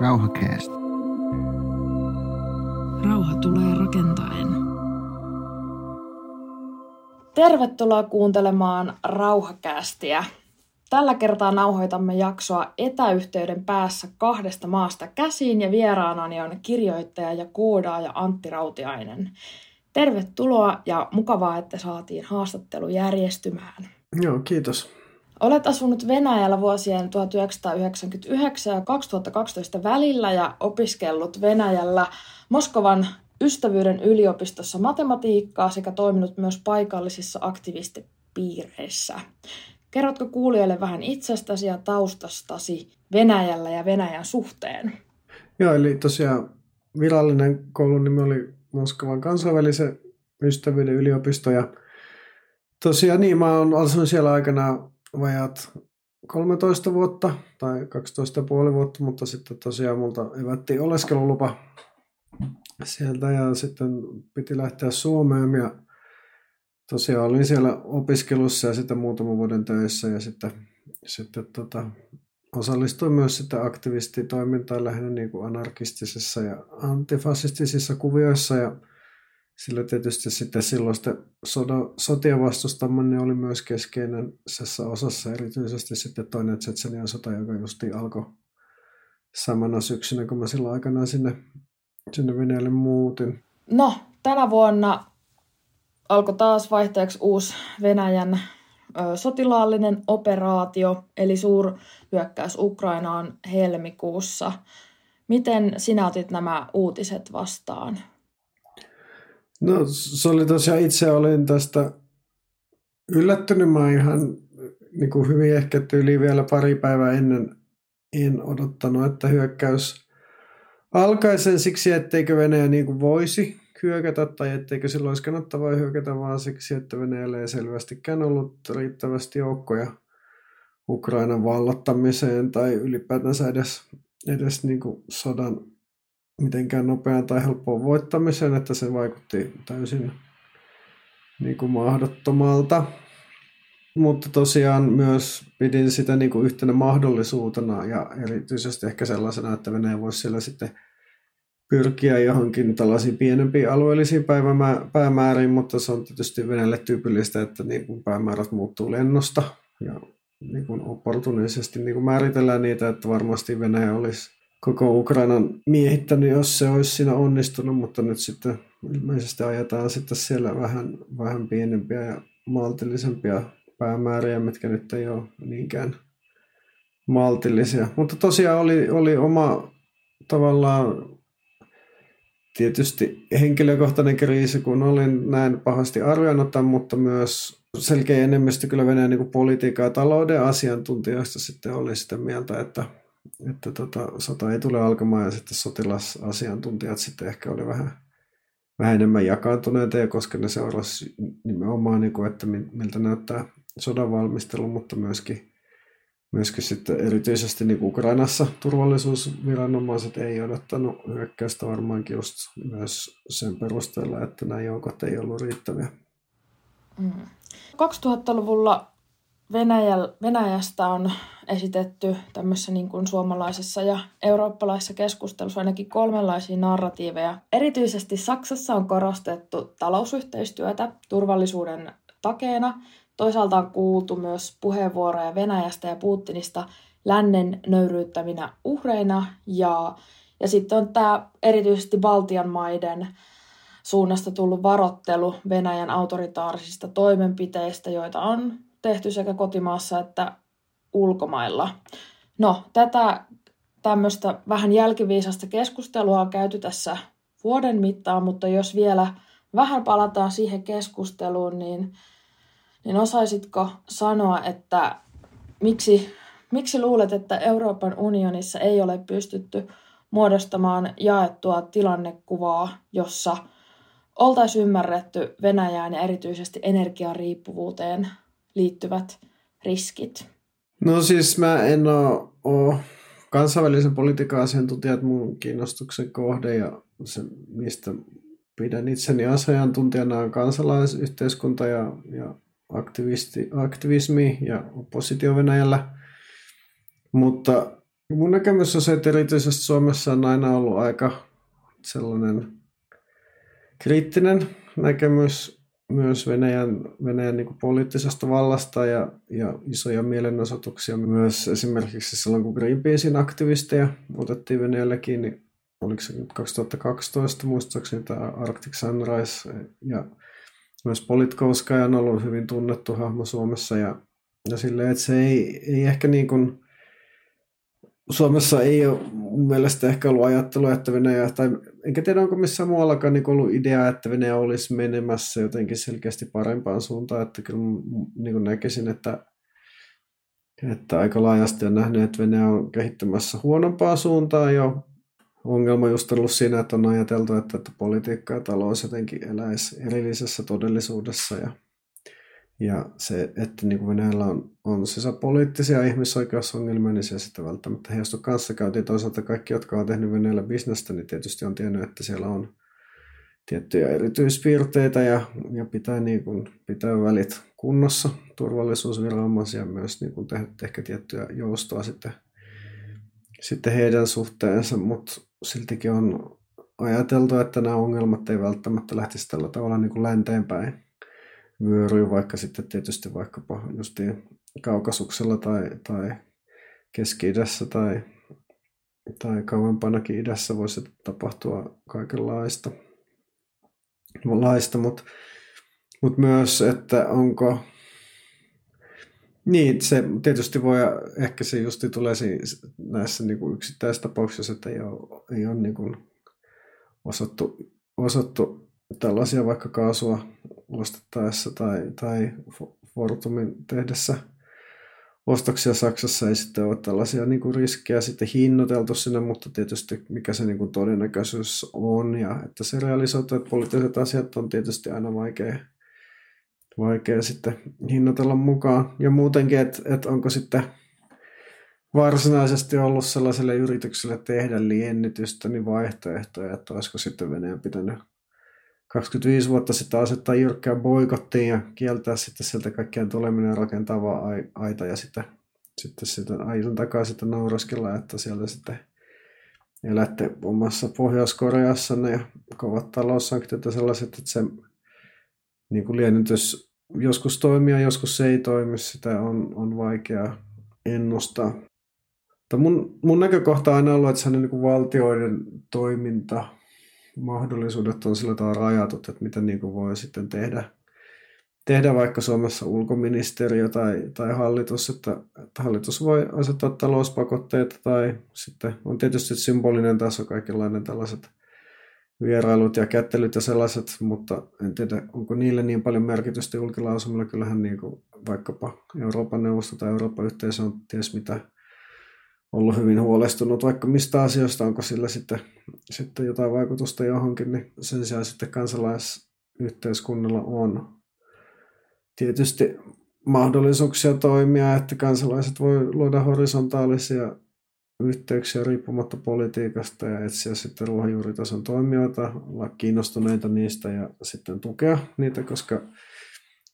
Rauhakäästä. Rauha tulee rakentaen. Tervetuloa kuuntelemaan Rauhakästiä. Tällä kertaa nauhoitamme jaksoa etäyhteyden päässä kahdesta maasta käsiin ja vieraanani on kirjoittaja ja koodaaja Antti Rautiainen. Tervetuloa ja mukavaa, että saatiin haastattelu järjestymään. Joo, kiitos. Olet asunut Venäjällä vuosien 1999 ja 2012 välillä ja opiskellut Venäjällä Moskovan ystävyyden yliopistossa matematiikkaa sekä toiminut myös paikallisissa aktivistipiireissä. Kerrotko kuulijoille vähän itsestäsi ja taustastasi Venäjällä ja Venäjän suhteen? Joo, eli tosiaan virallinen koulun nimi oli Moskovan kansainvälisen ystävyyden yliopisto ja tosiaan niin, mä oon asunut siellä aikana vajat 13 vuotta tai 12,5 vuotta, mutta sitten tosiaan multa evättiin oleskelulupa sieltä ja sitten piti lähteä Suomeen ja tosiaan olin siellä opiskelussa ja sitten muutaman vuoden töissä ja sitten, sitten tota, osallistuin myös sitten aktivistitoimintaan lähinnä niin kuin anarkistisissa ja antifasistisissa kuvioissa ja sillä tietysti sitten silloisten soda, sotien vastustaminen oli myös keskeisessä osassa, erityisesti sitten toinen Tsetsenian sota, joka justi alkoi samana syksynä, kun mä silloin aikana sinne, sinne Venäjälle muutin. No, tänä vuonna alkoi taas vaihteeksi uusi Venäjän ö, sotilaallinen operaatio, eli suurhyökkäys Ukrainaan helmikuussa. Miten sinä otit nämä uutiset vastaan? No se oli tosiaan, itse olin tästä yllättynyt. Mä ihan niin kuin hyvin ehkä tyyli vielä pari päivää ennen en odottanut, että hyökkäys alkaisi siksi, etteikö Venäjä niin kuin voisi hyökätä tai etteikö silloin olisi kannattavaa hyökätä, vaan siksi, että Venäjällä ei selvästikään ollut riittävästi joukkoja Ukrainan vallottamiseen tai ylipäätänsä edes, edes niin kuin sodan mitenkään nopeaan tai helppoon voittamiseen, että se vaikutti täysin niin kuin mahdottomalta. Mutta tosiaan myös pidin sitä niin kuin yhtenä mahdollisuutena ja erityisesti ehkä sellaisena, että Venäjä voisi siellä sitten pyrkiä johonkin tällaisiin pienempiin alueellisiin päämääriin, mutta se on tietysti Venäjälle tyypillistä, että niin kuin päämäärät muuttuu lennosta ja niin kuin opportunisesti niin kuin määritellään niitä, että varmasti Venäjä olisi koko Ukrainan miehittänyt, jos se olisi siinä onnistunut, mutta nyt sitten ilmeisesti ajetaan sitten siellä vähän, vähän pienempiä ja maltillisempia päämääriä, mitkä nyt ei ole niinkään maltillisia. Mutta tosiaan oli, oli oma tavallaan tietysti henkilökohtainen kriisi, kun olin näin pahasti arvioinut, mutta myös selkeä enemmistö kyllä Venäjän niin politiikan ja talouden asiantuntijoista sitten oli sitä mieltä, että että tota, sota ei tule alkamaan ja sitten sotilasasiantuntijat sitten ehkä oli vähän, vähän enemmän jakaantuneita ja koska ne seurasi nimenomaan, niin kuin, että miltä näyttää sodan valmistelu, mutta myöskin, myöskin sitten erityisesti niin kuin Ukrainassa turvallisuusviranomaiset ei odottanut hyökkäystä varmaankin just myös sen perusteella, että nämä joukot ei ollut riittäviä. Mm. 2000-luvulla Venäjä, Venäjästä on esitetty tämmöisessä niin kuin suomalaisessa ja eurooppalaisessa keskustelussa ainakin kolmenlaisia narratiiveja. Erityisesti Saksassa on korostettu talousyhteistyötä turvallisuuden takeena. Toisaalta on kuultu myös puheenvuoroja Venäjästä ja Putinista lännen nöyryyttäminä uhreina. Ja, ja sitten on tämä erityisesti Baltian maiden suunnasta tullut varottelu Venäjän autoritaarisista toimenpiteistä, joita on tehty sekä kotimaassa että ulkomailla. No, tätä tämmöistä vähän jälkiviisasta keskustelua on käyty tässä vuoden mittaan, mutta jos vielä vähän palataan siihen keskusteluun, niin, niin osaisitko sanoa, että miksi, miksi luulet, että Euroopan unionissa ei ole pystytty muodostamaan jaettua tilannekuvaa, jossa oltaisiin ymmärretty Venäjään ja erityisesti energiariippuvuuteen liittyvät riskit? No siis mä en ole, kansainvälisen politiikan asiantuntijat mun kiinnostuksen kohde ja se, mistä pidän itseni asiantuntijana on kansalaisyhteiskunta ja, ja aktivisti, aktivismi ja oppositio Venäjällä. Mutta Mun näkemys on se, että erityisesti Suomessa on aina ollut aika sellainen kriittinen näkemys myös Venäjän, Venäjän niin poliittisesta vallasta ja, ja isoja mielenosoituksia myös esimerkiksi silloin, kun Greenpeacein aktivisteja otettiin Venäjällä kiinni, oliko se nyt 2012 muistaakseni tämä Arctic Sunrise ja myös Politkovskaja on ollut hyvin tunnettu hahmo Suomessa ja, ja silleen, että se ei, ei ehkä niin kuin, Suomessa ei ole mun mielestä ehkä ollut ajattelua, että Venäjä, tai enkä tiedä onko missään muuallakaan niin ollut idea, että Venäjä olisi menemässä jotenkin selkeästi parempaan suuntaan, että kyllä niin näkisin, että, että aika laajasti on nähnyt, että Venäjä on kehittämässä huonompaa suuntaan jo. Ongelma just ollut siinä, että on ajateltu, että, että politiikka ja talous jotenkin eläisi erillisessä todellisuudessa ja ja se, että niin kuin Venäjällä on, on sisäpoliittisia ihmisoikeusongelmia, niin se sitten välttämättä heijastu kanssa käytiin. Toisaalta kaikki, jotka on tehnyt Venäjällä bisnestä, niin tietysti on tiennyt, että siellä on tiettyjä erityispiirteitä ja, ja pitää, niin kuin, pitää välit kunnossa. Turvallisuusviranomaisia myös niin kuin tehdä ehkä tiettyä joustoa sitten, sitten heidän suhteensa, mutta siltikin on ajateltu, että nämä ongelmat ei välttämättä lähtisi tällä tavalla niin kuin länteenpäin vyöryy vaikka sitten tietysti vaikkapa justiin kaukasuksella tai, tai Keski-idässä tai, tai kauempanakin idässä voisi tapahtua kaikenlaista. Laista, mutta mut myös, että onko niin, se tietysti voi, ehkä se justi tulee näissä niin kuin yksittäistapauksissa, että ei ole, ei ole niin kuin osattu, osattu tällaisia vaikka kaasua ostettaessa tai, tai Fortumin tehdessä ostoksia Saksassa ei sitten ole tällaisia niin kuin riskejä sitten hinnoiteltu sinne, mutta tietysti mikä se niin kuin todennäköisyys on ja että se realisoituu, että poliittiset asiat on tietysti aina vaikea, vaikea sitten hinnoitella mukaan. Ja muutenkin, että, että onko sitten varsinaisesti ollut sellaiselle yritykselle tehdä liennitystä, niin vaihtoehtoja, että olisiko sitten Venäjän pitänyt 25 vuotta sitten asettaa jyrkkää boikottiin ja kieltää sitten sieltä kaikkien tuleminen rakentavaa aita ja sitten, sitten sitä aitan takaa sitten nauraskella, että sieltä sitten elätte omassa Pohjois-Koreassanne ja kovat taloussanktiot ja sellaiset, että se niin kuin joskus toimii ja joskus se ei toimi, sitä on, on vaikea ennustaa. Mutta mun, mun näkökohta on aina ollut, että se niin kuin valtioiden toiminta mahdollisuudet on sillä tavalla rajatut, että mitä niin kuin voi sitten tehdä, tehdä vaikka Suomessa ulkoministeriö tai, tai hallitus, että, että hallitus voi asettaa talouspakotteita tai sitten on tietysti symbolinen taso kaikenlainen tällaiset vierailut ja kättelyt ja sellaiset, mutta en tiedä, onko niille niin paljon merkitystä julkilausumilla. Kyllähän niin kuin vaikkapa Euroopan neuvosto tai Euroopan yhteisö on ties mitä ollut hyvin huolestunut vaikka mistä asioista, onko sillä sitten, sitten jotain vaikutusta johonkin, niin sen sijaan sitten kansalaisyhteiskunnalla on tietysti mahdollisuuksia toimia, että kansalaiset voi luoda horisontaalisia yhteyksiä riippumatta politiikasta ja etsiä sitten ruohonjuuritason toimijoita, olla kiinnostuneita niistä ja sitten tukea niitä, koska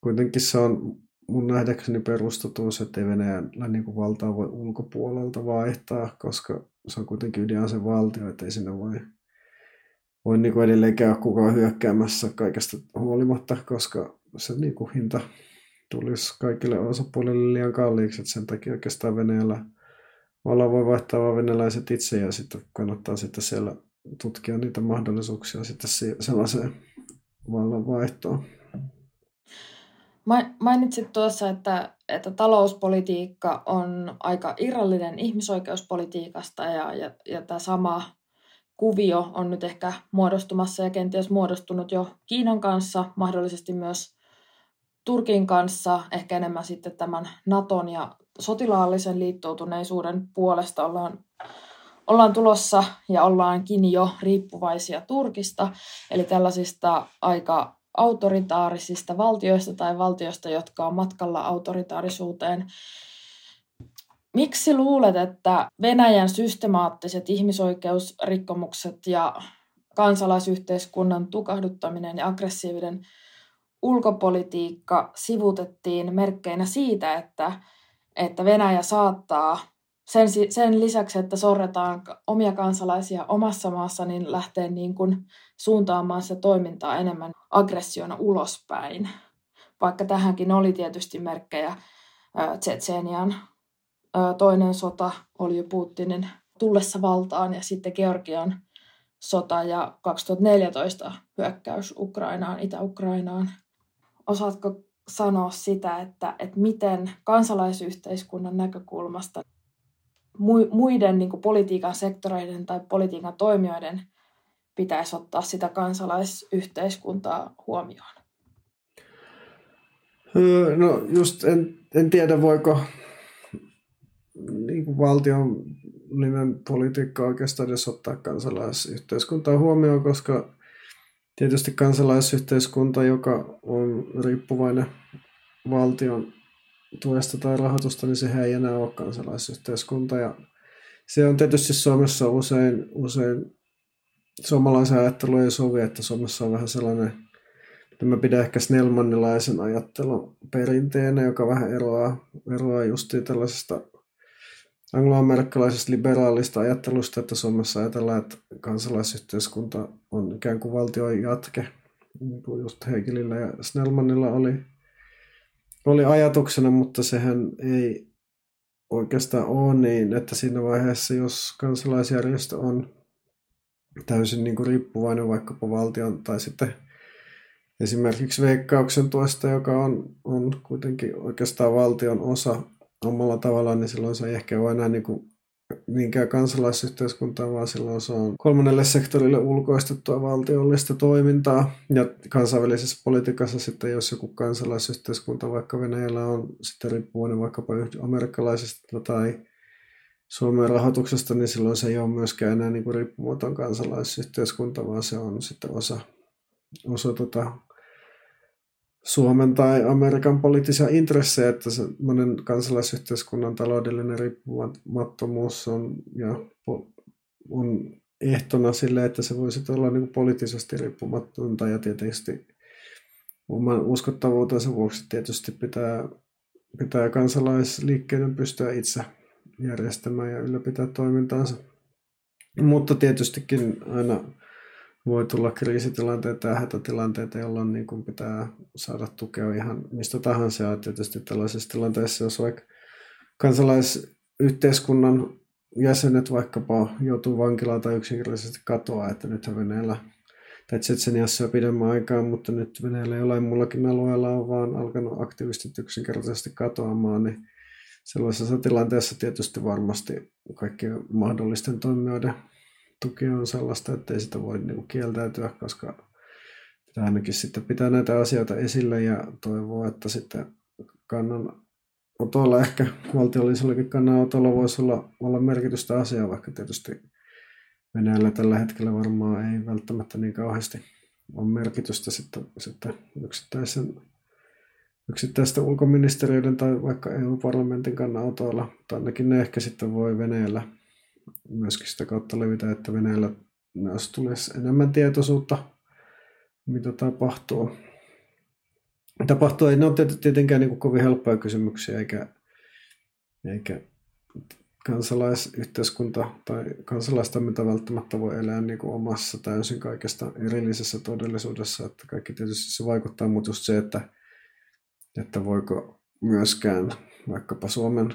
kuitenkin se on mun nähdäkseni perustotuus, että ei Venäjällä niin kuin valtaa voi ulkopuolelta vaihtaa, koska se on kuitenkin ydinase valtio, että ei sinne voi, voi niin kuin edelleen käydä kukaan hyökkäämässä kaikesta huolimatta, koska se niin kuin hinta tulisi kaikille osapuolille liian kalliiksi, että sen takia oikeastaan Venäjällä vallan voi vaihtaa vain venäläiset itse ja sitten kannattaa sitten siellä tutkia niitä mahdollisuuksia sitten sellaiseen vallan vaihtoon. Mainitsit tuossa, että, että talouspolitiikka on aika irrallinen ihmisoikeuspolitiikasta ja, ja, ja tämä sama kuvio on nyt ehkä muodostumassa ja kenties muodostunut jo Kiinan kanssa, mahdollisesti myös Turkin kanssa, ehkä enemmän sitten tämän Naton ja sotilaallisen liittoutuneisuuden puolesta ollaan, ollaan tulossa ja ollaankin jo riippuvaisia Turkista, eli tällaisista aika autoritaarisista valtioista tai valtioista, jotka on matkalla autoritaarisuuteen. Miksi luulet, että Venäjän systemaattiset ihmisoikeusrikkomukset ja kansalaisyhteiskunnan tukahduttaminen ja aggressiivinen ulkopolitiikka sivutettiin merkkeinä siitä, että, että Venäjä saattaa sen, sen lisäksi, että sorretaan omia kansalaisia omassa maassa, niin lähtee niin kuin suuntaamaan se toimintaa enemmän aggressiona ulospäin. Vaikka tähänkin oli tietysti merkkejä Tsetseenian toinen sota oli jo Putinin tullessa valtaan ja sitten Georgian sota ja 2014 hyökkäys Ukrainaan, Itä-Ukrainaan. Osaatko sanoa sitä, että, että miten kansalaisyhteiskunnan näkökulmasta muiden niin politiikan sektoreiden tai politiikan toimijoiden pitäisi ottaa sitä kansalaisyhteiskuntaa huomioon? No just en, en tiedä, voiko niin kuin valtionlinen politiikka oikeastaan edes ottaa kansalaisyhteiskuntaa huomioon, koska tietysti kansalaisyhteiskunta, joka on riippuvainen valtion tuesta tai rahoitusta, niin sehän ei enää ole kansalaisyhteiskunta. Ja se on tietysti Suomessa usein, usein suomalaisen ajattelu ei sovi, että Suomessa on vähän sellainen, että mä pidän ehkä Snellmanilaisen ajattelun perinteenä, joka vähän eroaa, eroaa justiin tällaisesta angloamerikkalaisesta liberaalista ajattelusta, että Suomessa ajatellaan, että kansalaisyhteiskunta on ikään kuin valtion jatke, niin kuin just Hegelillä ja Snellmanilla oli, oli ajatuksena, mutta sehän ei oikeastaan ole niin, että siinä vaiheessa, jos kansalaisjärjestö on täysin niin kuin riippuvainen vaikkapa valtion tai sitten esimerkiksi veikkauksen tuosta, joka on, on kuitenkin oikeastaan valtion osa omalla tavallaan, niin silloin se ei ehkä ole enää niin kuin niinkään kansalaisyhteiskuntaa, vaan silloin se on kolmannelle sektorille ulkoistettua valtiollista toimintaa. Ja kansainvälisessä politiikassa sitten, jos joku kansalaisyhteiskunta vaikka Venäjällä on sitten riippuvainen vaikkapa amerikkalaisesta tai Suomen rahoituksesta, niin silloin se ei ole myöskään enää niin kuin riippumaton kansalaisyhteiskunta, vaan se on sitten osa, osa tota Suomen tai Amerikan poliittisia intressejä, että se monen kansalaisyhteiskunnan taloudellinen riippumattomuus on, ja on ehtona sille, että se voisi olla niin kuin poliittisesti riippumatonta ja tietysti oman uskottavuutensa vuoksi tietysti pitää, pitää kansalaisliikkeiden pystyä itse järjestämään ja ylläpitää toimintaansa. Mutta tietystikin aina voi tulla kriisitilanteita ja hätätilanteita, jolloin niin kuin pitää saada tukea ihan mistä tahansa. Ja tietysti tällaisessa tilanteessa, jos vaikka kansalaisyhteiskunnan jäsenet vaikkapa joutuu vankilaan tai yksinkertaisesti katoaa, että nyt Venäjällä tai Tsetseniassa jo pidemmän aikaa, mutta nyt Venäjällä jollain mullakin alueella on vaan alkanut aktivistit yksinkertaisesti katoamaan, niin sellaisessa tilanteessa tietysti varmasti kaikkien mahdollisten toimijoiden tuki on sellaista, että ei sitä voi niin kieltäytyä, koska pitää ainakin sitten pitää näitä asioita esille ja toivoa, että sitten kannan otolla ehkä valtiollisellakin kannanotolla voisi olla, olla merkitystä asiaa, vaikka tietysti Venäjällä tällä hetkellä varmaan ei välttämättä niin kauheasti ole merkitystä sitten, sitten yksittäisen, yksittäisten ulkoministeriöiden tai vaikka EU-parlamentin kannanotoilla, tai ainakin ne ehkä sitten voi Venäjällä myöskin sitä kautta levitä, että Venäjällä myös tulisi enemmän tietoisuutta, mitä tapahtuu. Tapahtuu, ei ne ole tietenkään niin kovin helppoja kysymyksiä, eikä, eikä kansalaisyhteiskunta tai kansalaistoiminta välttämättä voi elää niin kuin omassa täysin kaikesta erillisessä todellisuudessa, että kaikki tietysti se vaikuttaa, mutta just se, että, että voiko myöskään vaikkapa Suomen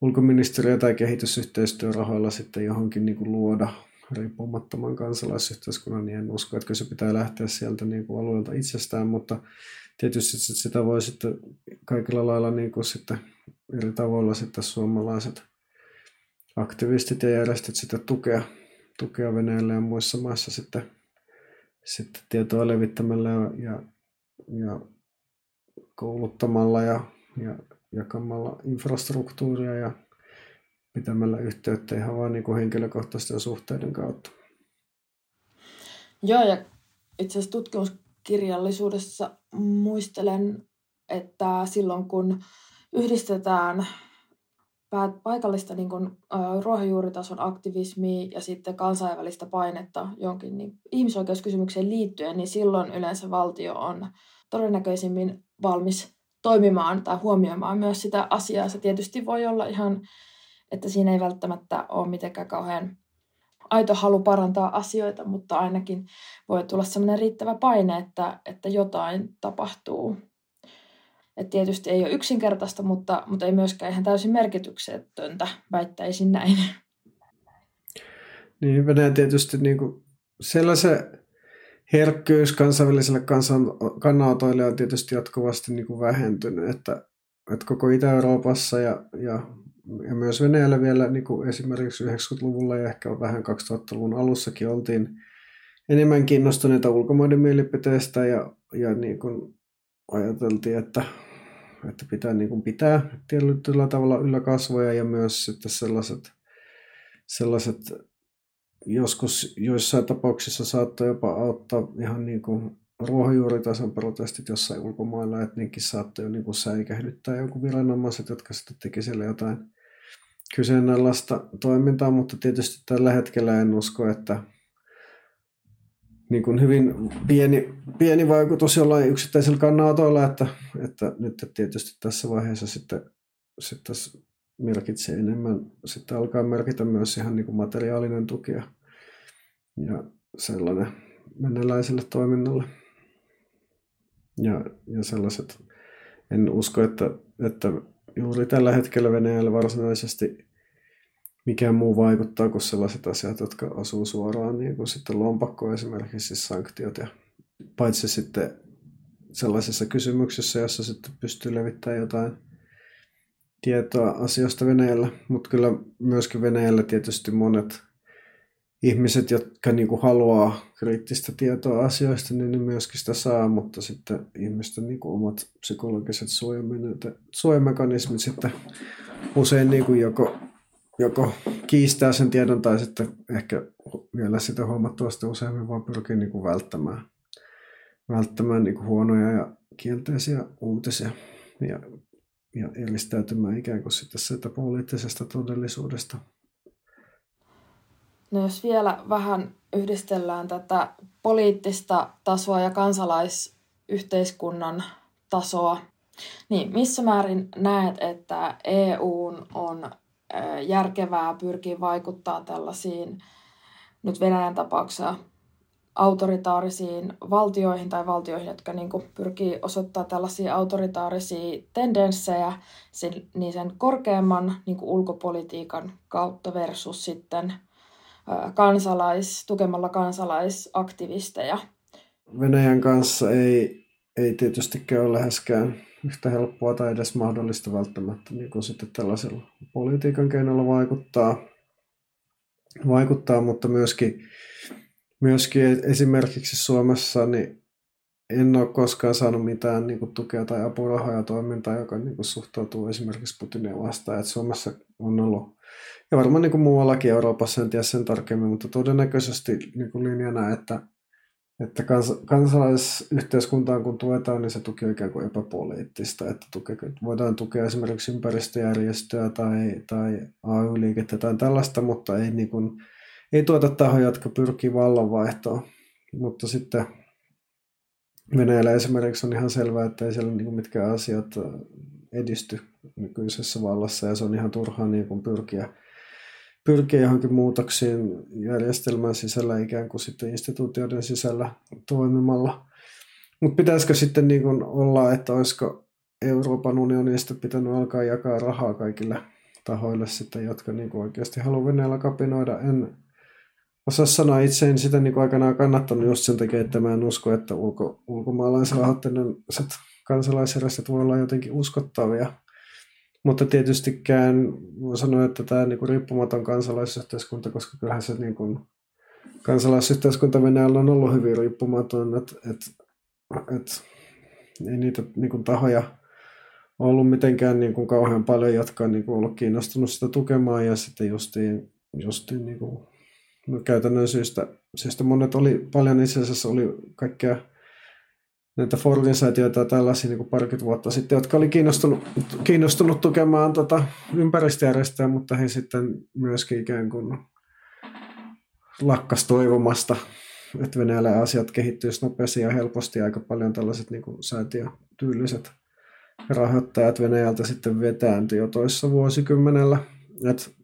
ulkoministeriö- tai kehitysyhteistyörahoilla sitten johonkin niin kuin luoda riippumattoman kansalaisyhteiskunnan, niin en usko, että se pitää lähteä sieltä niin kuin alueelta itsestään, mutta tietysti sitä voi sitten kaikilla lailla niin kuin sitten eri tavoilla sitten suomalaiset aktivistit ja järjestöt sitten tukea, tukea Venäjällä ja muissa maissa sitten, sitten tietoa levittämällä ja, ja kouluttamalla ja, ja jakamalla infrastruktuuria ja pitämällä yhteyttä ihan vain niin henkilökohtaisten suhteiden kautta. Joo, ja itse asiassa tutkimuskirjallisuudessa muistelen, että silloin kun yhdistetään paikallista niin kuin, ruohonjuuritason aktivismia ja sitten kansainvälistä painetta jonkin niin, ihmisoikeuskysymykseen liittyen, niin silloin yleensä valtio on todennäköisimmin valmis toimimaan tai huomioimaan myös sitä asiaa. Se tietysti voi olla ihan että siinä ei välttämättä ole mitenkään kauhean aito halu parantaa asioita, mutta ainakin voi tulla sellainen riittävä paine, että, että jotain tapahtuu. Et tietysti ei ole yksinkertaista, mutta, mutta ei myöskään ihan täysin merkityksetöntä, väittäisin näin. Niin, Venäjä tietysti niin kuin sellaisen herkkyys kansainväliselle kansan, kannanotoille on tietysti jatkuvasti niin kuin vähentynyt, että, että koko Itä-Euroopassa ja, ja, ja myös Venäjällä vielä niin kuin esimerkiksi 90-luvulla ja ehkä vähän 2000-luvun alussakin oltiin enemmän kiinnostuneita ulkomaiden mielipiteistä ja, ja niin kuin ajateltiin, että, että pitää niin kuin pitää tietyllä tavalla yllä kasvoja ja myös sitten sellaiset, sellaiset joskus joissain tapauksissa saattoi jopa auttaa ihan niin kuin ruohonjuuritason protestit jossain ulkomailla, että nekin saattoi jo niin kuin säikähdyttää joku viranomaiset, jotka sitten teki siellä jotain kyseenalaista toimintaa, mutta tietysti tällä hetkellä en usko, että niin kuin hyvin pieni, pieni vaikutus jollain yksittäisellä kannatoilla, että, että nyt tietysti tässä vaiheessa sitten, sitten merkitsee enemmän, sitten alkaa merkitä myös ihan niin kuin materiaalinen tuki ja, ja sellainen venäläiselle toiminnalle. Ja, ja sellaiset, en usko, että, että juuri tällä hetkellä Venäjällä varsinaisesti mikään muu vaikuttaa kuin sellaiset asiat, jotka asuu suoraan niin kuin sitten lompakkoon, esimerkiksi siis sanktiot ja paitsi sitten sellaisissa kysymyksissä, jossa sitten pystyy levittämään jotain tietoa asioista Venäjällä, mutta kyllä myöskin Venäjällä tietysti monet ihmiset, jotka niin kuin haluaa kriittistä tietoa asioista, niin ne myöskin sitä saa, mutta sitten ihmisten niin kuin omat psykologiset suojamekanismit sitten usein niin kuin joko, joko kiistää sen tiedon tai sitten ehkä vielä sitä huomattavasti useammin vaan pyrkii niin kuin välttämään, välttämään niin kuin huonoja ja kielteisiä uutisia. Ja ja eristäytymään ikään kuin sitten sitä poliittisesta todellisuudesta. No jos vielä vähän yhdistellään tätä poliittista tasoa ja kansalaisyhteiskunnan tasoa, niin missä määrin näet, että EU on järkevää pyrkiä vaikuttaa tällaisiin, nyt Venäjän tapauksessa autoritaarisiin valtioihin tai valtioihin, jotka niin kuin pyrkii osoittaa tällaisia autoritaarisia tendenssejä sen, niin sen korkeamman niin kuin ulkopolitiikan kautta versus sitten kansalais, tukemalla kansalaisaktivisteja. Venäjän kanssa ei, ei tietystikään ole läheskään yhtä helppoa tai edes mahdollista välttämättä niin kuin sitten tällaisella politiikan keinolla vaikuttaa, vaikuttaa mutta myöskin myöskin esimerkiksi Suomessa niin en ole koskaan saanut mitään niin kuin, tukea tai apurahaa toimintaa, joka niin kuin, suhtautuu esimerkiksi Putinia vastaan. Et Suomessa on ollut, ja varmaan niin kuin muuallakin Euroopassa, en tiedä sen tarkemmin, mutta todennäköisesti niin kuin linjana, että, että kans, kansalaisyhteiskuntaan kun tuetaan, niin se tuki on ikään kuin epäpoliittista. Että tuke, voidaan tukea esimerkiksi ympäristöjärjestöä tai, tai AY-liikettä tai tällaista, mutta ei niin kuin, ei tuota tahoja, jotka pyrkii vallanvaihtoon. Mutta sitten Venäjällä esimerkiksi on ihan selvää, että ei siellä niin mitkään asiat edisty nykyisessä vallassa ja se on ihan turhaa niin kuin pyrkiä, pyrkiä johonkin muutoksiin järjestelmän sisällä ikään kuin sitten instituutioiden sisällä toimimalla. Mutta pitäisikö sitten niin olla, että olisiko Euroopan unionista pitänyt alkaa jakaa rahaa kaikille tahoille sitten, jotka niin oikeasti haluaa Venäjällä kapinoida. En, osaa sanoa, itse en sitä niin aikanaan kannattanut just sen takia, että mä en usko, että ulko, ulkomaalaisrahoitteinen kansalaisjärjestöt voi olla jotenkin uskottavia. Mutta tietystikään voi sanoa, että tämä niin kuin riippumaton kansalaisyhteiskunta, koska kyllähän se niin kuin, kansalaisyhteiskunta Venäjällä on ollut hyvin riippumaton, että, että, että ei niitä niin kuin, tahoja ollut mitenkään niin kuin, kauhean paljon, jotka on niin kuin, ollut kiinnostunut sitä tukemaan ja sitten justiin, justiin niin kuin, no, käytännön syystä, syystä monet oli paljon itse asiassa oli kaikkea näitä organisaatioita tällaisia niin kuin parikymmentä vuotta sitten, jotka oli kiinnostunut, kiinnostunut tukemaan tota ympäristöjärjestöä, mutta he sitten myöskin ikään kuin lakkas toivomasta, että Venäjällä asiat kehittyisi nopeasti ja helposti aika paljon tällaiset niin kuin säätiötyyliset rahoittajat Venäjältä sitten vetääntyi jo toissa vuosikymmenellä. Et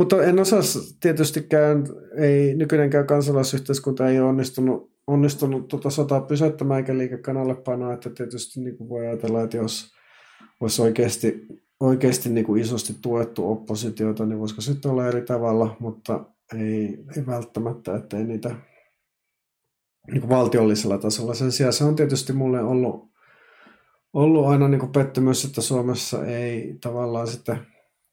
Mutta en osaa tietystikään, ei nykyinenkään kansalaisyhteiskunta ei ole onnistunut, onnistunut tuota sotaa pysäyttämään eikä liikekanallepanoa, että tietysti niin kuin voi ajatella, että jos olisi oikeasti, oikeasti niin kuin isosti tuettu oppositiota, niin voisiko sitten olla eri tavalla, mutta ei, ei välttämättä, että ei niitä niin kuin valtiollisella tasolla. Sen sijaan se on tietysti mulle ollut, ollut aina niin kuin pettymys, että Suomessa ei tavallaan sitten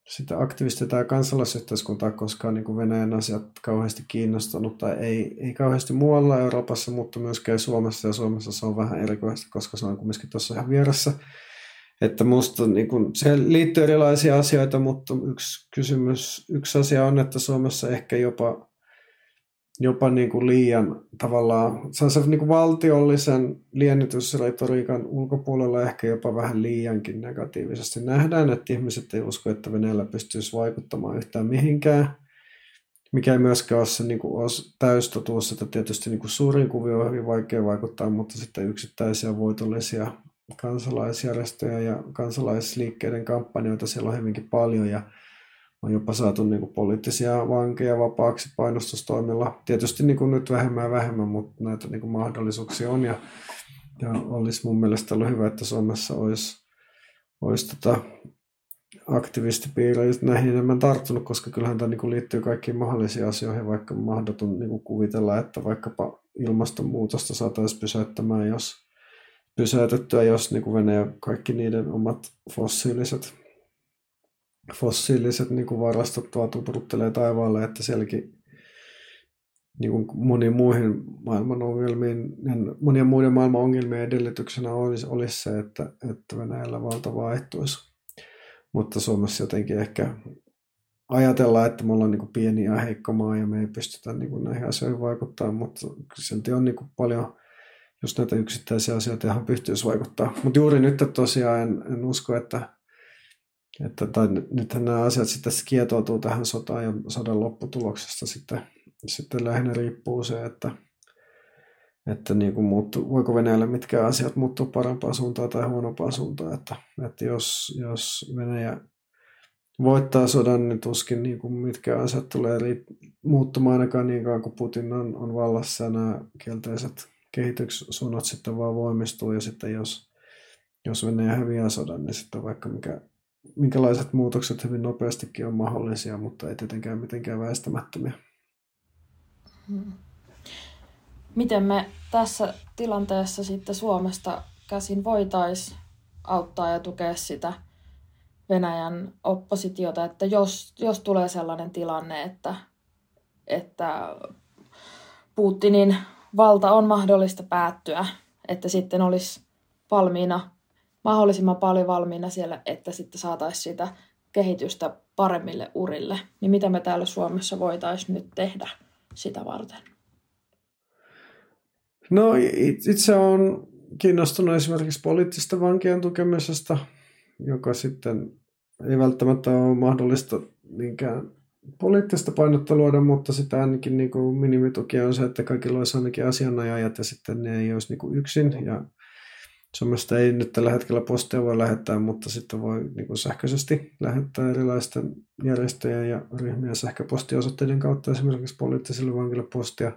sitä aktiivista tai kansalaisyhteiskuntaa koskaan niin kuin Venäjän asiat kauheasti kiinnostanut tai ei, ei kauheasti muualla Euroopassa, mutta myöskään Suomessa ja Suomessa se on vähän erikoista, koska se on kumminkin tuossa ihan vieressä. Että musta niin kuin, se liittyy erilaisia asioita, mutta yksi kysymys, yksi asia on, että Suomessa ehkä jopa jopa niin kuin liian tavallaan, se niin kuin valtiollisen liennytysretoriikan ulkopuolella ehkä jopa vähän liiankin negatiivisesti. Nähdään, että ihmiset ei usko, että Venäjällä pystyisi vaikuttamaan yhtään mihinkään, mikä ei myöskään ole se niin kuin täystotuus, että tietysti niin kuin suurin kuvio on hyvin vaikea vaikuttaa, mutta sitten yksittäisiä voitollisia kansalaisjärjestöjä ja kansalaisliikkeiden kampanjoita siellä on hyvinkin paljon ja on jopa saatu niin kuin poliittisia vankeja vapaaksi painostustoimilla. Tietysti niin kuin nyt vähemmän ja vähemmän, mutta näitä niin kuin mahdollisuuksia on. Ja, ja olisi mun mielestä ollut hyvä, että Suomessa olisi, olisi tota aktivistipiirejä näihin enemmän tarttunut, koska kyllähän tämä niin kuin liittyy kaikkiin mahdollisiin asioihin, vaikka mahdoton niin kuin kuvitella, että vaikkapa ilmastonmuutosta saataisiin pysäyttämään, jos pysäytettyä, jos niin kuin Venäjä kaikki niiden omat fossiiliset fossiiliset niin kuin varastot tupruttelee taivaalle, että sielläkin niin kuin moniin muihin maailman ongelmiin, monien muiden maailman ongelmien edellytyksenä olisi, olisi se, että, että Venäjällä valta vaihtuisi. Mutta Suomessa jotenkin ehkä ajatellaan, että me ollaan niin kuin pieni ja heikko maa ja me ei pystytä niin kuin näihin asioihin vaikuttamaan, mutta silti on niin kuin paljon just näitä yksittäisiä asioita, joihin pystyisi vaikuttaa. Mutta juuri nyt tosiaan en, en usko, että että, tai nythän nämä asiat sitten kietoutuu tähän sotaan ja sodan lopputuloksesta sitten, sitten lähinnä riippuu se, että, että niin kuin muuttu, voiko Venäjällä mitkä asiat muuttua parempaan suuntaan tai huonompaan suuntaan. Että, että jos, jos Venäjä voittaa sodan, niin tuskin niin kuin mitkä asiat tulee muuttumaan ainakaan niin kauan kuin Putin on, on vallassa ja nämä kielteiset kehityssuunnat sitten vaan voimistuu ja sitten jos, jos Venäjä häviää sodan, niin sitten vaikka mikä minkälaiset muutokset hyvin nopeastikin on mahdollisia, mutta ei tietenkään mitenkään väistämättömiä. Hmm. Miten me tässä tilanteessa sitten Suomesta käsin voitaisiin auttaa ja tukea sitä Venäjän oppositiota, että jos, jos tulee sellainen tilanne, että, että Putinin valta on mahdollista päättyä, että sitten olisi valmiina mahdollisimman paljon valmiina siellä, että sitten saataisiin sitä kehitystä paremmille urille. Niin mitä me täällä Suomessa voitaisiin nyt tehdä sitä varten? No itse on kiinnostunut esimerkiksi poliittista vankien tukemisesta, joka sitten ei välttämättä ole mahdollista niinkään poliittista painetta luoda, mutta sitä ainakin niin kuin minimituki on se, että kaikilla olisi ainakin asianajajat ja sitten ne ei olisi niin kuin yksin. Ja Somesta ei nyt tällä hetkellä postia voi lähettää, mutta sitten voi niin kuin sähköisesti lähettää erilaisten järjestöjen ja ryhmien sähköpostiosoitteiden kautta esimerkiksi poliittisille vankille postia.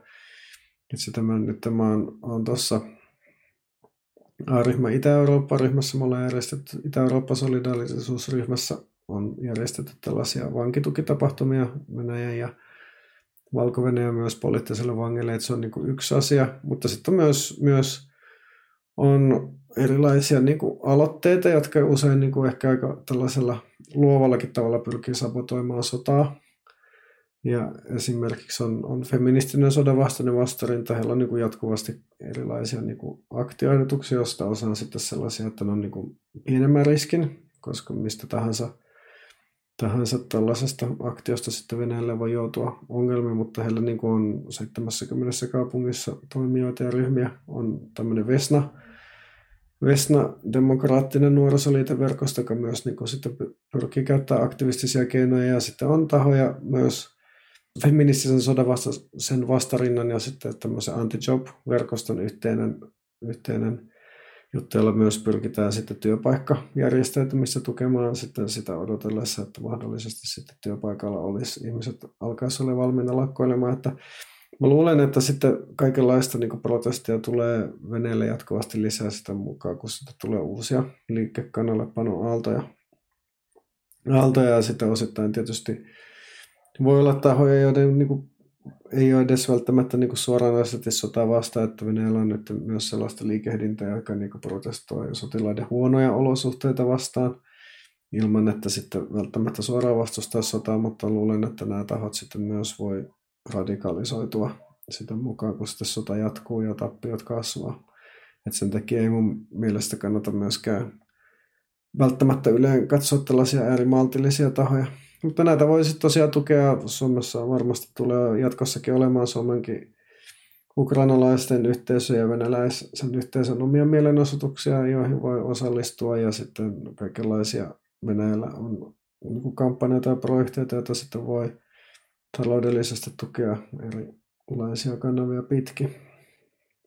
Itse tämän, nyt tämä on, on tuossa A-ryhmä Itä-Eurooppa-ryhmässä, me ollaan järjestetty Itä-Eurooppa solidaarisuusryhmässä on järjestetty tällaisia vankitukitapahtumia Venäjän ja valko myös poliittisille vangille, että se on niin kuin yksi asia, mutta sitten myös, myös on erilaisia niin kuin aloitteita, jotka usein niin kuin ehkä aika tällaisella luovallakin tavalla pyrkii sabotoimaan sotaa. Ja esimerkiksi on, on feministinen sodan vastainen vastarinta, heillä on niin kuin jatkuvasti erilaisia niin kuin aktioidotuksia, joista osa on sitten sellaisia, että ne on niin kuin pienemmän riskin, koska mistä tahansa, tahansa tällaisesta aktiosta sitten Venäjälle voi joutua ongelmiin, mutta heillä niin kuin on 70 kaupungissa toimijoita ja ryhmiä, on tämmöinen Vesna, Vesna, demokraattinen nuorisoliiteverkosto, joka myös niin sitten pyrkii käyttämään aktivistisia keinoja ja sitten on tahoja myös feministisen sodan vasta, sen vastarinnan ja sitten tämmöisen anti-job-verkoston yhteinen, yhteinen jutteella myös pyritään sitten työpaikkajärjestäytymistä tukemaan sitten sitä odotellessa, että mahdollisesti sitten työpaikalla olisi ihmiset alkaisi olla valmiina lakkoilemaan, että Mä luulen, että sitten kaikenlaista niin protestia tulee veneelle jatkuvasti lisää sitä mukaan, kun sitten tulee uusia liikekannallepanoaaltoja. Aaltoja ja sitten osittain tietysti voi olla tahoja, joiden niin kuin, ei ole edes välttämättä niin kuin suoranaisesti sotaa vastaan, että Venäjällä on nyt myös sellaista liikehdintää, joka niin kuin protestoi sotilaiden huonoja olosuhteita vastaan, ilman että sitten välttämättä suoraan vastustaa sotaa, mutta luulen, että nämä tahot sitten myös voi radikalisoitua sitä mukaan, kun sitten sota jatkuu ja tappiot kasvaa. Et sen takia ei mun mielestä kannata myöskään välttämättä yleen katsoa tällaisia äärimaltillisia tahoja. Mutta näitä voisi tosiaan tukea. Suomessa varmasti tulee jatkossakin olemaan Suomenkin ukrainalaisten yhteisö ja venäläisen yhteisön omia mielenosoituksia, joihin voi osallistua ja sitten kaikenlaisia Venäjällä on niin kampanjoita ja projekteja, joita sitten voi taloudellisesti tukea. Erilaisia kanavia pitkin.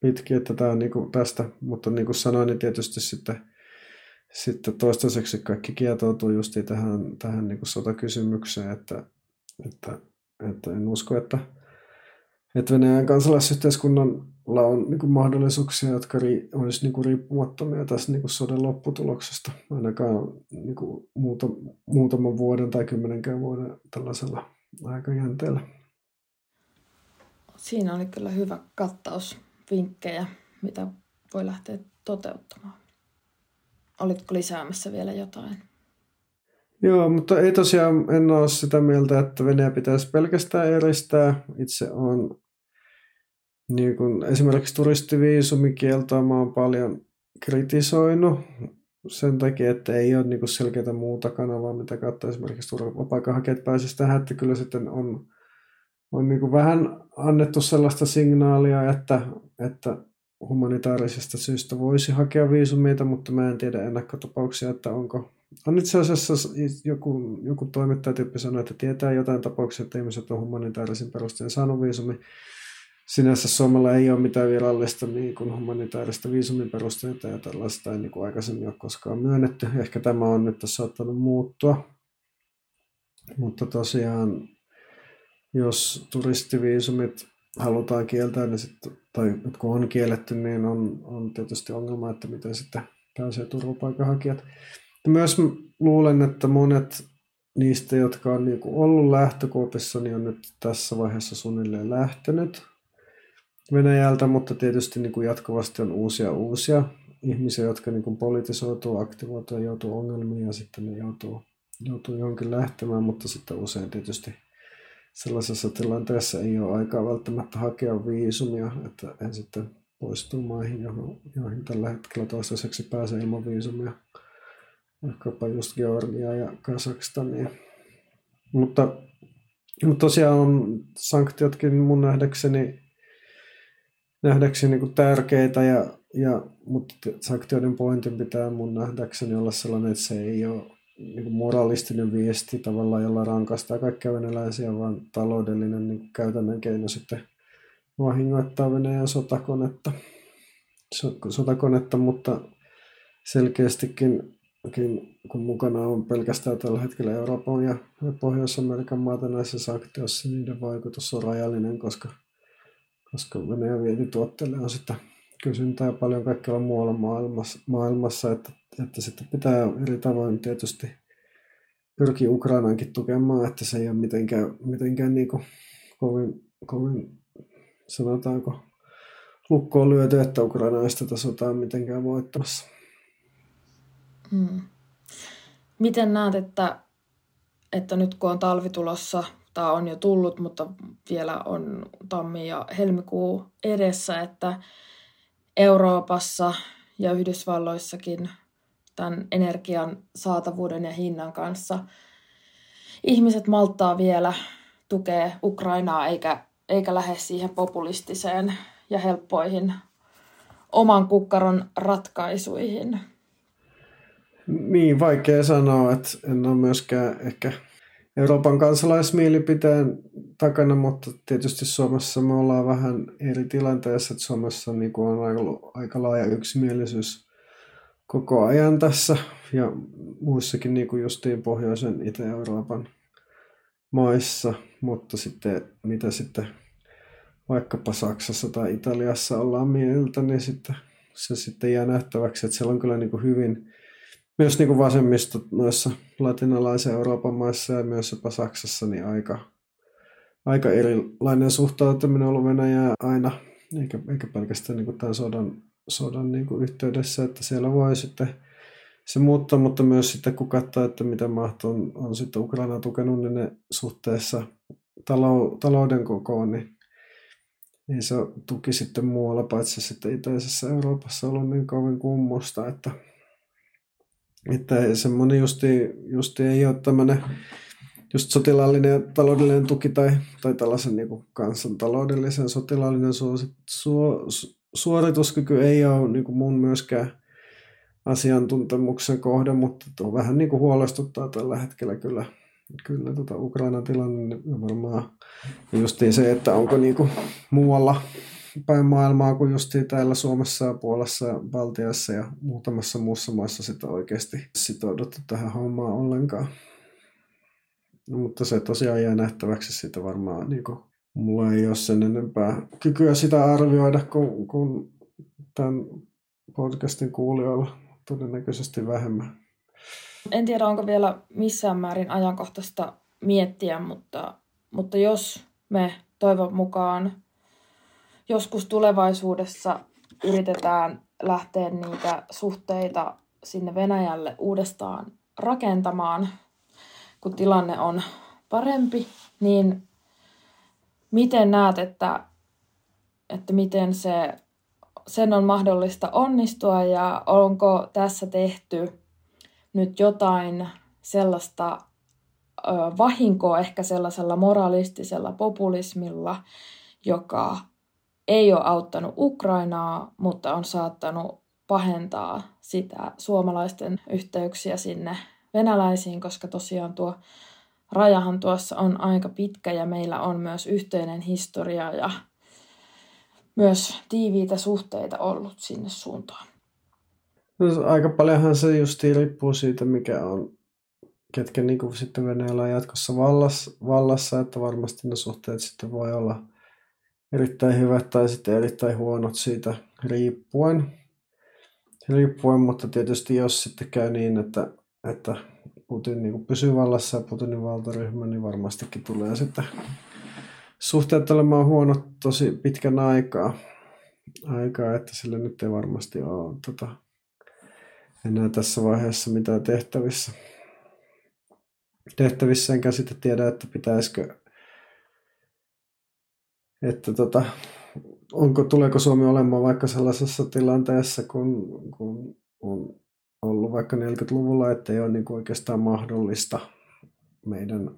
pitkin että tämä on niin kuin tästä, mutta niin kuin sanoin, niin tietysti sitten, sitten toistaiseksi kaikki kietoutuu just tähän, tähän niin kuin sotakysymykseen, että, että, että en usko, että, että Venäjän kansalaisyhteiskunnalla on niin kuin mahdollisuuksia, jotka ri, olisi niin kuin riippumattomia tässä niin kuin sodan lopputuloksesta, ainakaan niin kuin muuta, muutaman vuoden tai kymmenenkään vuoden tällaisella aikajänteellä. Siinä oli kyllä hyvä kattaus vinkkejä, mitä voi lähteä toteuttamaan. Olitko lisäämässä vielä jotain? Joo, mutta ei tosiaan, en ole sitä mieltä, että Venäjä pitäisi pelkästään eristää. Itse on niin kun esimerkiksi turistiviisumikieltoa mä oon paljon kritisoinut sen takia, että ei ole niin selkeää muuta kanavaa, mitä kautta esimerkiksi turvapaikanhakijat pääsisi tähän, että kyllä sitten on, on niin vähän annettu sellaista signaalia, että, että humanitaarisesta syystä voisi hakea viisumeita, mutta mä en tiedä ennakkotapauksia, että onko. On itse asiassa joku, joku toimittajatyyppi sanoi, että tietää jotain tapauksia, että ihmiset on humanitaarisin perustein saanut viisumi sinänsä Suomella ei ole mitään virallista niin kuin humanitaarista viisumiperusteita ja tällaista ei niin kuin aikaisemmin ole koskaan myönnetty. Ehkä tämä on nyt saattanut muuttua. Mutta tosiaan, jos turistiviisumit halutaan kieltää, niin sit, tai kun on kielletty, niin on, on tietysti ongelma, että miten sitten pääsee turvapaikanhakijat. Myös luulen, että monet niistä, jotka on niin kuin ollut lähtökuopissa, niin on nyt tässä vaiheessa suunnilleen lähtenyt Venäjältä, mutta tietysti niin kuin jatkuvasti on uusia uusia ihmisiä, jotka niin kuin politisoituu, aktivoituu joutuu ongelmiin ja sitten ne joutuu, joutuu johonkin lähtemään, mutta sitten usein tietysti sellaisessa tilanteessa ei ole aikaa välttämättä hakea viisumia, että en sitten poistuu maihin, joihin tällä hetkellä toistaiseksi pääsee ilman viisumia, vaikkapa just Georgia ja Kazakstania. Mutta, mutta tosiaan on sanktiotkin mun nähdäkseni nähdäkseni niin tärkeitä, ja, ja, mutta sanktioiden pointin pitää mun nähdäkseni olla sellainen, että se ei ole niin kuin moralistinen viesti tavallaan, jolla rankastaa kaikkia venäläisiä, vaan taloudellinen niin kuin käytännön keino sitten vahingoittaa Venäjän sotakonetta, sotakonetta mutta selkeästikin kun mukana on pelkästään tällä hetkellä Euroopan ja Pohjois-Amerikan maata näissä sanktioissa, niiden vaikutus on rajallinen, koska koska Venäjän vientituotteille on sitä kysyntää paljon kaikkialla muualla maailmassa, maailmassa että, että sitten pitää eri tavoin tietysti pyrkiä Ukrainankin tukemaan, että se ei ole mitenkään, mitenkään niin kuin kovin, kovin, sanotaanko, lukkoon lyöty, että Ukraina olisi tätä sotaa mitenkään voittamassa. Hmm. Miten näet, että, että nyt kun on talvi tulossa, tämä on jo tullut, mutta vielä on tammi- ja helmikuu edessä, että Euroopassa ja Yhdysvalloissakin tämän energian saatavuuden ja hinnan kanssa ihmiset malttaa vielä tukee Ukrainaa eikä, eikä lähde siihen populistiseen ja helppoihin oman kukkaron ratkaisuihin. Niin, vaikea sanoa, että en ole myöskään ehkä Euroopan kansalaismielipiteen takana, mutta tietysti Suomessa me ollaan vähän eri tilanteessa, että Suomessa on aika, aika laaja yksimielisyys koko ajan tässä ja muissakin niin kuin justiin pohjoisen Itä-Euroopan maissa, mutta sitten mitä sitten vaikkapa Saksassa tai Italiassa ollaan mieltä, niin sitten se sitten jää nähtäväksi, että siellä on kyllä niin kuin hyvin myös niin kuin vasemmisto noissa latinalaisen Euroopan maissa ja myös jopa Saksassa niin aika, aika erilainen suhtautuminen ollut Venäjää aina, eikä, eikä pelkästään niin kuin tämän sodan, sodan niin kuin yhteydessä, että siellä voi sitten se muuttaa, mutta myös sitten kun katsoo, että mitä maat on, on sitten Ukraina tukenut, niin ne suhteessa talou, talouden kokoon, niin niin se tuki sitten muualla, paitsi sitten itäisessä Euroopassa ollut niin kovin kummosta, että, että semmoinen justi, justi ei ole tämmöinen just sotilaallinen ja taloudellinen tuki tai, tai tällaisen niin kuin kansantaloudellisen sotilaallinen su, su, suorituskyky ei ole niin kuin mun myöskään asiantuntemuksen kohde, mutta tuo vähän niin kuin huolestuttaa tällä hetkellä kyllä kyllä tota Ukrainan tilanne niin varmaan justiin se, että onko niinku muualla päin maailmaa kuin justiin täällä Suomessa ja Puolassa ja Baltiassa ja muutamassa muussa maassa sitä oikeasti sitouduttu tähän hommaan ollenkaan. No, mutta se tosiaan jää nähtäväksi sitä varmaan niin kuin, mulla ei ole sen enempää kykyä sitä arvioida kuin, kuin tämän podcastin kuulijoilla todennäköisesti vähemmän. En tiedä, onko vielä missään määrin ajankohtaista miettiä, mutta, mutta jos me toivon mukaan joskus tulevaisuudessa yritetään lähteä niitä suhteita sinne Venäjälle uudestaan rakentamaan, kun tilanne on parempi, niin miten näet, että, että miten se, sen on mahdollista onnistua ja onko tässä tehty nyt jotain sellaista ö, vahinkoa ehkä sellaisella moralistisella populismilla, joka ei ole auttanut Ukrainaa, mutta on saattanut pahentaa sitä suomalaisten yhteyksiä sinne venäläisiin, koska tosiaan tuo rajahan tuossa on aika pitkä ja meillä on myös yhteinen historia ja myös tiiviitä suhteita ollut sinne suuntaan. No, aika paljonhan se just riippuu siitä, mikä on, ketkä niin kuin sitten Venäjällä on jatkossa vallassa, vallassa, että varmasti ne suhteet sitten voi olla erittäin hyvät tai sitten erittäin huonot siitä riippuen. riippuen mutta tietysti jos sitten käy niin, että, että Putin niin pysyy vallassa ja Putinin valtaryhmä, niin varmastikin tulee sitten suhteet olemaan huonot tosi pitkän aikaa, aikaa että sillä nyt ei varmasti ole tota, enää tässä vaiheessa mitään tehtävissä. Tehtävissä enkä sitten tiedä, että pitäisikö, että tota, onko, tuleeko Suomi olemaan vaikka sellaisessa tilanteessa, kun, kun on ollut vaikka 40-luvulla, että ei ole niin oikeastaan mahdollista meidän,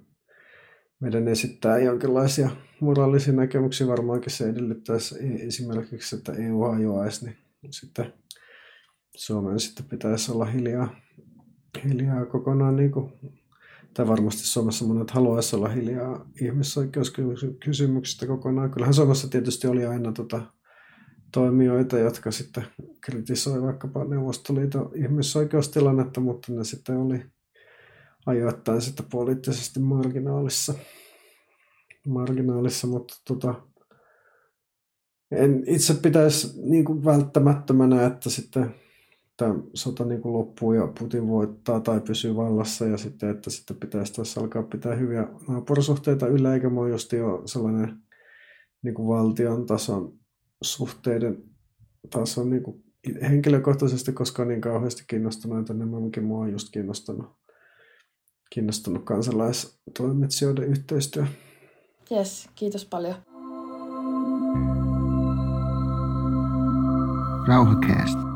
meidän esittää jonkinlaisia moraalisia näkemyksiä. Varmaankin se edellyttäisi esimerkiksi, että EU hajoaisi, niin sitten Suomen sitten pitäisi olla hiljaa, hiljaa kokonaan, niin kuin, tai varmasti Suomessa monet haluaisi olla hiljaa ihmisoikeuskysymyksistä kokonaan. Kyllähän Suomessa tietysti oli aina tota, toimijoita, jotka sitten kritisoi vaikkapa Neuvostoliiton ihmisoikeustilannetta, mutta ne sitten oli ajoittain sitten poliittisesti marginaalissa. marginaalissa mutta tota, en itse pitäisi niin välttämättömänä, että sitten tämä sota niin kuin loppuu ja Putin voittaa tai pysyy vallassa ja sitten, että sitten pitäisi taas alkaa pitää hyviä naapurisuhteita yllä, eikä mä just jo sellainen niin kuin valtion tason suhteiden tason niin kuin henkilökohtaisesti koskaan niin kauheasti kiinnostunut, että enemmänkin mua on just kiinnostunut, kiinnostunut kansalaistoimitsijoiden yhteistyö. Yes, kiitos paljon. Rauhakäästä.